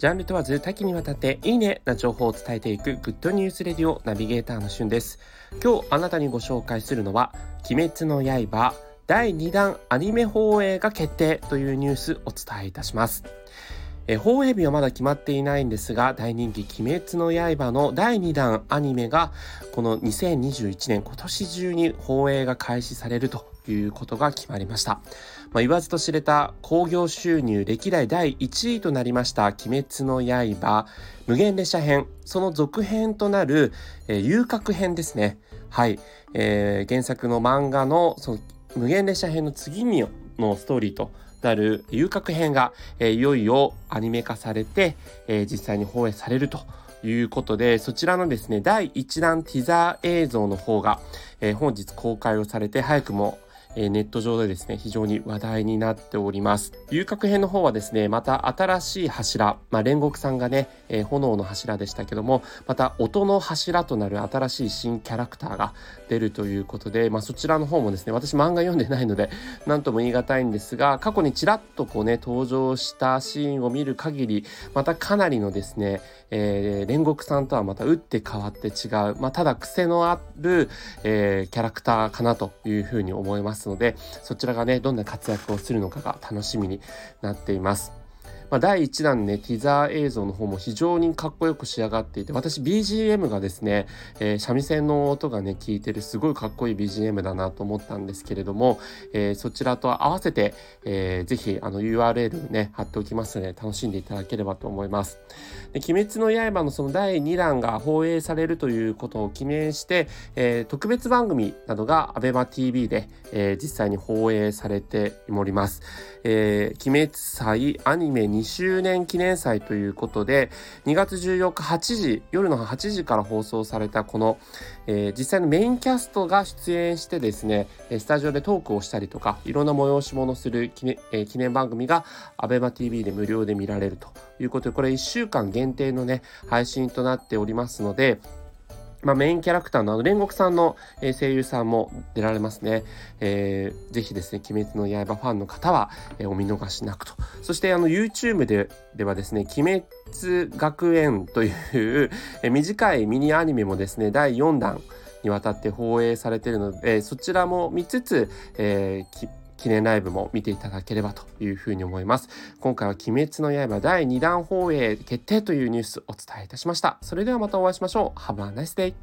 ジャンル問わず多岐にわたっていいねな情報を伝えていくグッドニュースレディオナビゲーターのしゅんです。今日あなたにご紹介するのは、鬼滅の刃第2弾アニメ放映が決定というニュースお伝えいたします。え放映日はまだ決まっていないんですが大人気「鬼滅の刃」の第2弾アニメがこの2021年今年中に放映が開始されるということが決まりました。まあ、言わずと知れた興行収入歴代第1位となりました「鬼滅の刃」無限列車編。その続編となる、えー、遊郭編ですね。はい、えー、原作の漫画のその無限列車編の次にのストーリーとなる遊郭編が、えー、いよいよアニメ化されて、えー、実際に放映されるということで、そちらのですね、第1弾ティザー映像の方が、えー、本日公開をされて、早くもえネット上でですね、非常に話題になっております。遊郭編の方はですね、また新しい柱、まあ、煉獄さんがね、えー、炎の柱でしたけども、また音の柱となる新しい新キャラクターが出るということで、まあ、そちらの方もですね、私漫画読んでないので、何とも言い難いんですが、過去にちらっとこうね、登場したシーンを見る限り、またかなりのですね、えー、煉獄さんとはまた打って変わって違う、まあ、ただ癖のある、えー、キャラクターかなというふうに思いますので、そちらがね、どんな活躍をするのかが楽しみになっています。まあ、第1弾ね、ティザー映像の方も非常にかっこよく仕上がっていて、私 BGM がですね、えー、三味線の音がね、聞いてるすごいかっこいい BGM だなと思ったんですけれども、えー、そちらと合わせて、えー、ぜひあの URL ね、貼っておきますので、楽しんでいただければと思います。で鬼滅の刃のその第2弾が放映されるということを記念して、えー、特別番組などが ABEMATV で、えー、実際に放映されております。えー、鬼滅祭アニメ2周年記念祭ということで、2月14日8時、夜の8時から放送されたこの、えー、実際のメインキャストが出演してですね、スタジオでトークをしたりとか、いろんな催し物する記念,、え、記念番組が ABEMATV で無料で見られるということで、これ1週間限定のね、配信となっておりますので、まあ、メインキャラクターのあの煉獄さんの、声優さんも出られますね。えー、ぜひですね、鬼滅の刃ファンの方は、お見逃しなくと。そしてあの YouTube でではですね、鬼滅学園という、短いミニアニメもですね、第4弾にわたって放映されているので、そちらも見つつ、えー、記念ライブも見ていただければというふうに思います。今回は鬼滅の刃第2弾放映決定というニュースお伝えいたしました。それではまたお会いしましょう。Have a nice day!